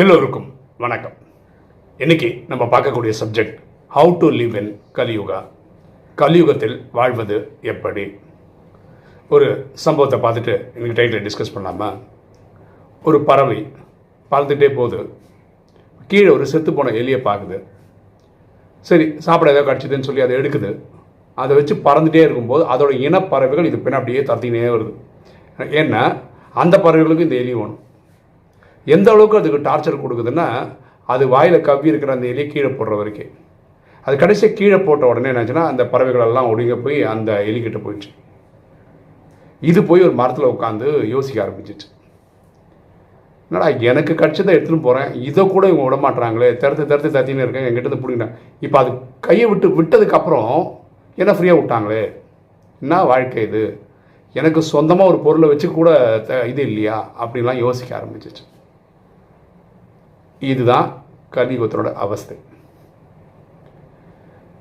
எல்லோருக்கும் வணக்கம். இன்னைக்கு நம்ம பார்க்கக்கூடிய subject how to live in Kaliyuga. கலியுகத்தில் வாழ்வது எப்படி? ஒரு சம்பவத்தை பார்த்துட்டு இன்னைக்கு டைட்டில் டிஸ்கஸ் பண்ணாமல் ஒரு பறவை பறந்துட்டே போகுது. கீழே ஒரு செத்து போன எலியை பார்க்குது. சரி சாப்பிட ஏதோ கிடச்சிதுன்னு சொல்லி அதை எடுக்குது. அதை வச்சு பறந்துட்டே இருக்கும்போது அதோட இனப்பறவைகள் இது பின்னாடியே தத்தினே வருது. ஏன்னா அந்த பறவைகளுக்கு இந்த எலி வேணும். எந்த அளவுக்கு அதுக்கு டார்ச்சர் கொடுக்குதுன்னா அது வாயில் கவ்வி இருக்கிற அந்த எலியை கீழே போடுற வரைக்கும். அது கடைசியாக கீழே போட்ட உடனே என்னாச்சுன்னா அந்த பறவைகளெல்லாம் ஒடுங்க போய் அந்த எலிக்கிட்ட போயிடுச்சு. இது போய் ஒரு மரத்தில் உட்காந்து யோசிக்க ஆரம்பிச்சிச்சு. என்னடா எனக்கு கடிச்சதை எடுத்துகிட்டு போகிறேன் இதை கூட இவங்க விட மாட்றாங்களே. திறத்து திறத்து தத்தின்னு இருக்கேன். எங்கிட்ட பிடிக்கிறேன் இப்போ அது கையை விட்டு விட்டதுக்கப்புறம் என்ன ஃப்ரீயாக விட்டாங்களே? என்ன வாழ்க்கை இது? எனக்கு சொந்தமாக ஒரு பொருளை வச்சு கூட த- இது இல்லையா? அப்படின்லாம் யோசிக்க ஆரம்பிச்சிச்சு. இதுதான் கலியுகத்தோட அவஸ்தை.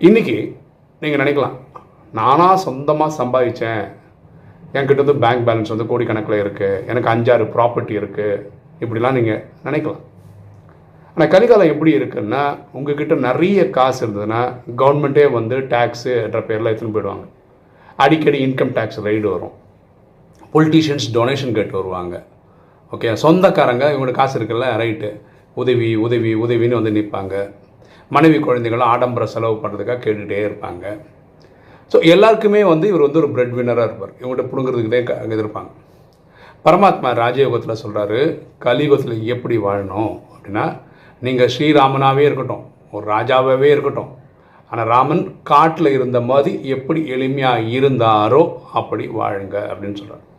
இன்னைக்கு நீங்கள் நினைக்கலாம் நானாக சொந்தமாக சம்பாதிச்சேன். என்கிட்ட வந்து பேங்க் பேலன்ஸ் வந்து கோடிக்கணக்கில் இருக்குது எனக்கு அஞ்சாறு ப்ராப்பர்ட்டி இருக்குது இப்படிலாம் நீங்கள் நினைக்கலாம். ஆனால் கலிகாலம் எப்படி இருக்குன்னா உங்ககிட்ட நிறைய காசு இருந்ததுன்னா கவர்மெண்ட்டே வந்து டேக்ஸு என்ற பேரில் எடுத்துன்னு போயிடுவாங்க. அடிக்கடி இன்கம் டேக்ஸ் ரைடு வரும். பொலிட்டீஷியன்ஸ் டொனேஷன் கேட்டு வருவாங்க. ஓகே சொந்தக்காரங்க இவங்களுக்கு காசு இருக்குல்ல ரைட்டு உதவி உதவி உதவின்னு வந்து நிற்பாங்க மனைவி குழந்தைகளும் ஆடம்பர செலவு பண்ணுறதுக்காக கேட்டுகிட்டே இருப்பாங்க. ஸோ எல்லாருக்குமே வந்து இவர் வந்து ஒரு பிரெட் வின்னராக இருப்பார். இவங்கள்ட்ட பிடுங்கிறதுக்குதே க- எதிர்ப்பாங்க. பரமாத்மா ராஜயோகத்தில் சொல்கிறாரு கலியுகத்தில் எப்படி வாழணும்? அப்படின்னா நீங்கள் ஸ்ரீராமனாகவே இருக்கட்டும் ஒரு ராஜாவாகவே இருக்கட்டும். ஆனால் ராமன் காட்டில் இருந்த மாதிரி எப்படி எளிமையாக இருந்தாரோ அப்படி வாழுங்க அப்படின்னு சொல்கிறார்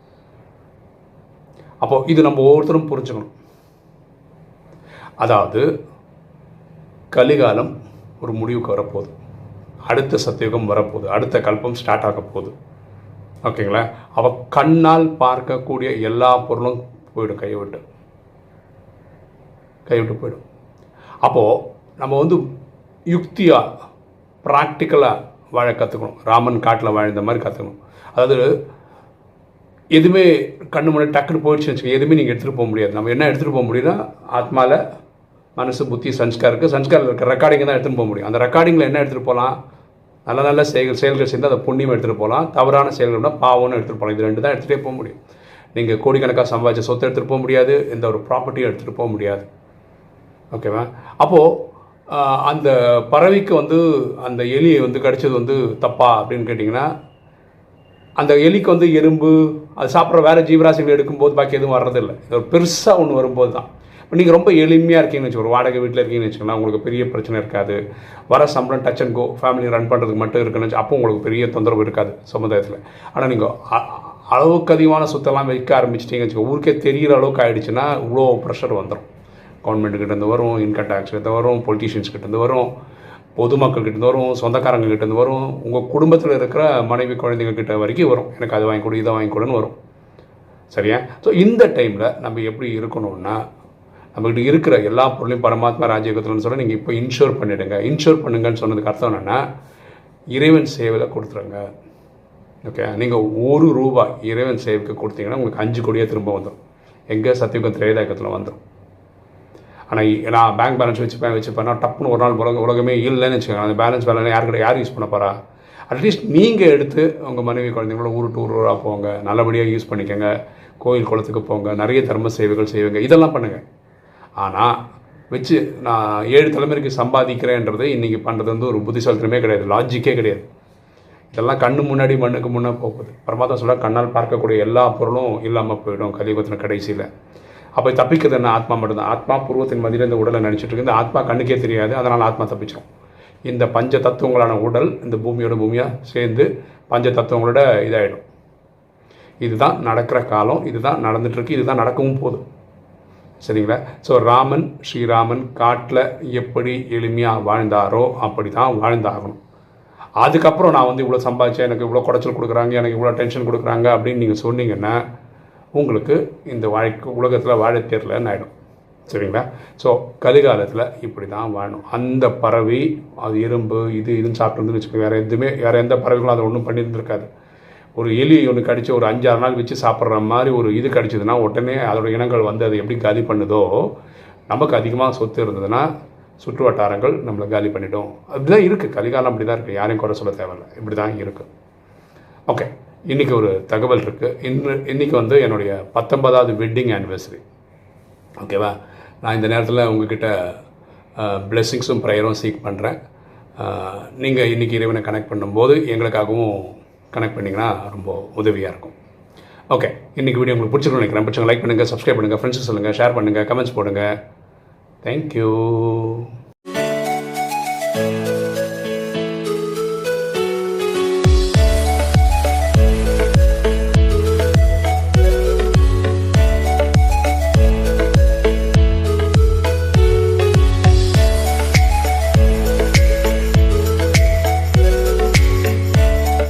அப்போது இது நம்ம ஒவ்வொருத்தரும் புரிஞ்சுக்கணும். அதாவது கலிகாலம் ஒரு முடிவுக்கு வரப்போகுது. அடுத்த சத்தியுகம் வரப்போகுது. அடுத்த கல்பம் ஸ்டார்ட் ஆக போகுது. ஓகேங்களா? அவள் கண்ணால் பார்க்கக்கூடிய எல்லா பொருளும் போயிடும் கைவிட்டு விட்டு. கை விட்டு போயிடும். அப்போது நம்ம வந்து யுக்தியாக ப்ராக்டிக்கலாக வாழ கற்றுக்கணும் ராமன் காட்டில் வாழ்ந்த மாதிரி கற்றுக்கணும் அதாவது எதுவுமே கண்ணு முன்னாடி டக்குன்னு போயிடுச்சுன்னு வச்சுக்கோங்க. எதுவுமே நீங்கள் எடுத்துகிட்டு போக முடியாது. நம்ம என்ன எடுத்துகிட்டு போக முடியும்னா ஆத்மாவில் மனசு புத்தி சன்ஸ்கார் இருக்குது சன்ஸ்காரில் இருக்க ரெக்கார்டிங்கை தான் எடுத்துகிட்டு போக முடியும். அந்த ரெக்கார்டிங்கில் என்ன எடுத்துகிட்டு போகலாம்? நல்ல நல்ல செயல்கள் செயல்கள் சேர்ந்து அதை புண்ணியம் எடுத்துகிட்டு போகலாம். தவறான செயல்கள்னா பாவம்னு எடுத்துகிட்டு போகலாம். இது ரெண்டு தான் எடுத்துகிட்டே போக முடியும். நீங்கள் கோடிக்கணக்காக சம்பாதிச்ச சொத்தை எடுத்துகிட்டு போக முடியாது. எந்த ஒரு ப்ராப்பர்ட்டியும் எடுத்துகிட்டு போக முடியாது. ஓகேவா அப்போது அந்த பறவைக்கு வந்து அந்த எலி வந்து கடிச்சது வந்து தப்பா அப்படின்னு கேட்டிங்கன்னா அந்த எலிக்கு வந்து எறும்பு அது சாப்பிட்ற வேறு ஜீவராசிகள் எடுக்கும்போது பாக்கி எதுவும் வர்றதில்லை. இது ஒரு பெருசாக ஒன்று வரும்போது தான் நீங்கள் ரொம்ப எளிமையாக இருக்கீங்கன்னு வச்சுக்கோ ஒரு வாடகை வீட்டில் இருக்கீங்கன்னு வச்சுக்கோங்களேன் உங்களுக்கு பெரிய பிரச்சனை இருக்காது. வர சம்பளம் touch and go family run பண்ணுறதுக்கு மட்டும் இருக்குன்னு வச்சு அப்போ உங்களுக்கு பெரிய தொந்தரவு இருக்காது சமுதாயத்தில். ஆனால் நீங்கள் அளவுக்கு அதிகமான சொத்தெல்லாம் வைக்க ஆரம்பிச்சிட்டிங்கன்னு வச்சுக்கோ ஊருக்கே தெரிகிற அளவுக்கு ஆகிடுச்சுன்னா இவ்வளோ ப்ரெஷர் வந்துடும் கவர்மெண்ட்டுக்கிட்டேருந்து வரும் இன்கம் டேக்ஸ்கிட்ட வரும் பொலிட்டீஷியன்ஸ்கிட்டேருந்து வரும் பொதுமக்கள் கிட்டேருந்து வரும் சொந்தக்காரங்க கிட்டேருந்து வரும் உங்கள் குடும்பத்தில் இருக்கிற மனைவி குழந்தைங்கக்கிட்ட வரைக்கும் வரும். எனக்கு அது வாங்கி கொடு இதை வாங்கி கொடுன்னு வரும். சரியா? ஸோ இந்த டைமில் நம்ம எப்படி இருக்கணும்னா நம்மகிட்ட இருக்கிற எல்லா பொருளையும் பரமாத்மா ராஜயோகத்தில்னு சொல்ல நீங்கள் இப்போ இன்ஷூர் பண்ணிவிடுங்க இன்ஷூர் பண்ணுங்கன்னு சொன்னதுக்கு அர்த்தம் என்னென்னா இறைவன் சேவையில் கொடுத்துருங்க. ஓகே நீங்கள் ஒரு ரூபாய் இறைவன் சேவைக்கு கொடுத்தீங்கன்னா உங்களுக்கு அஞ்சு கோடியே திரும்ப வந்துடும் எங்கே சத்தியுகம் திரேதாயகத்தில் வந்துடும் ஆனால் நான் பேங்க் பேலன்ஸ் வச்சுப்பேன் வச்சுப்பேன் நான் டப்புன்னு ஒரு நாள் உலக உலகமே இல்லைன்னு வச்சுக்கோங்க. அந்த பேலன்ஸ் பேலன்ஸ் யாருக்கிட்ட யார் யூஸ் பண்ண போகிறா அட்லீஸ்ட் நீங்கள் எடுத்து உங்கள் மனைவி குழந்தைங்களோட ஊர் டூர் ஊராக போங்க. நல்லபடியாக யூஸ் பண்ணிக்கோங்க. கோயில் குளத்துக்கு போங்க. நிறைய தர்ம சேவைகள் செய்வீங்க. இதெல்லாம் பண்ணுங்கள் ஆனால் வச்சு நான் ஏழு தலைமுறைக்கு சம்பாதிக்கிறேன்றது இன்றைக்கி பண்ணுறது வந்து ஒரு புத்திசாலித்தனமே கிடையாது. லாஜிக்கே கிடையாது. இதெல்லாம் கண்ணு முன்னாடி மண்ணுக்கு முன்னே போகுது. பரமாத்மா சொல்ல கண்ணால் பார்க்கக்கூடிய எல்லா பொருளும் இல்லாமல் போயிடும். கலியுகத்தின் கடைசியில். அப்போ தப்பிக்கிறது என்ன? ஆத்மா மட்டும்தான். ஆத்மா பூர்வத்தின் மதியில் இந்த உடலை நினச்சிட்டு இருக்கு. இந்த ஆத்மா கண்ணுக்கே தெரியாது. அதனால் ஆத்மா தப்பிச்சிடும் இந்த பஞ்ச தத்துவங்களான உடல் இந்த பூமியோட பூமியாக சேர்ந்து பஞ்ச தத்துவங்களோட இதாகிடும் இதுதான் நடக்கிற காலம். இதுதான் நடந்துட்டுருக்கு இதுதான் நடக்கவும் போதும் சரிங்களா? ஸோ ராமன் ஸ்ரீராமன் காட்டில் எப்படி எளிமையாக வாழ்ந்தாரோ அப்படி தான் வாழ்ந்தாகணும். அதுக்கப்புறம் நான் வந்து இவ்வளோ சம்பாதிச்சேன் எனக்கு இவ்வளோ குடைச்சல் கொடுக்குறாங்க எனக்கு இவ்வளோ டென்ஷன் கொடுக்குறாங்க அப்படின்னு நீங்கள் சொன்னீங்கன்னா உங்களுக்கு இந்த வாழ்க்கை உலகத்தில் வாழ தெரியலன்னு ஆகிடும் சரிங்களா? ஸோ கலிகாலத்தில் இப்படி தான் வாழணும். அந்த பறவை அது எறும்பு இது இதுன்னு சாப்பிட்டு வச்சுக்கோங்க. வேறு எதுவுமே வேறு எந்த பறவைகளும் அதை ஒன்றும் பண்ணியிருந்திருக்காது. ஒரு எலி ஒன்று கடித்து ஒரு அஞ்சாறு நாள் வச்சு சாப்பிட்ற மாதிரி ஒரு இது கடிச்சதுன்னா உடனே அதோட இனங்கள் வந்து அது எப்படி காலி பண்ணுதோ நமக்கு அதிகமாக சொத்து இருந்ததுன்னா சுற்று வட்டாரங்கள் நம்மளை காலி பண்ணிடும். அப்படிதான் இருக்குது கலிகாலம் அப்படி தான் இருக்குது யாரையும் குறை சொல்ல தேவையில்லை. இப்படி தான் இருக்குது ஓகே. இன்றைக்கி ஒரு தகவல் இருக்குது இன்று இன்றைக்கி வந்து என்னுடைய பத்தொன்பதாவது வெட்டிங் ஆனிவர்சரி ஓகேவா? நான் இந்த நேரத்தில் உங்ககிட்ட பிளெஸ்ஸிங்ஸும் ப்ரேயரும் சீக் பண்ணுறேன் நீங்கள் இன்றைக்கி இறைவனை கனெக்ட் பண்ணும்போது எங்களுக்காகவும் கனெக்ட் பண்ணிங்கன்னா ரொம்ப உதவியாக இருக்கும். ஓகே இன்றைக்கி வீடியோ உங்களுக்கு பிடிச்சிருக்கணும் நினைக்கிறேன். பிடிச்சவங்க லைக் பண்ணுங்கள் சப்ஸ்கிரைப் பண்ணுங்கள் ஃப்ரெண்ட்ஸுக்கு சொல்லுங்கள் ஷேர் பண்ணுங்கள் கமெண்ட்ஸ் போடுங்க. தேங்க்யூ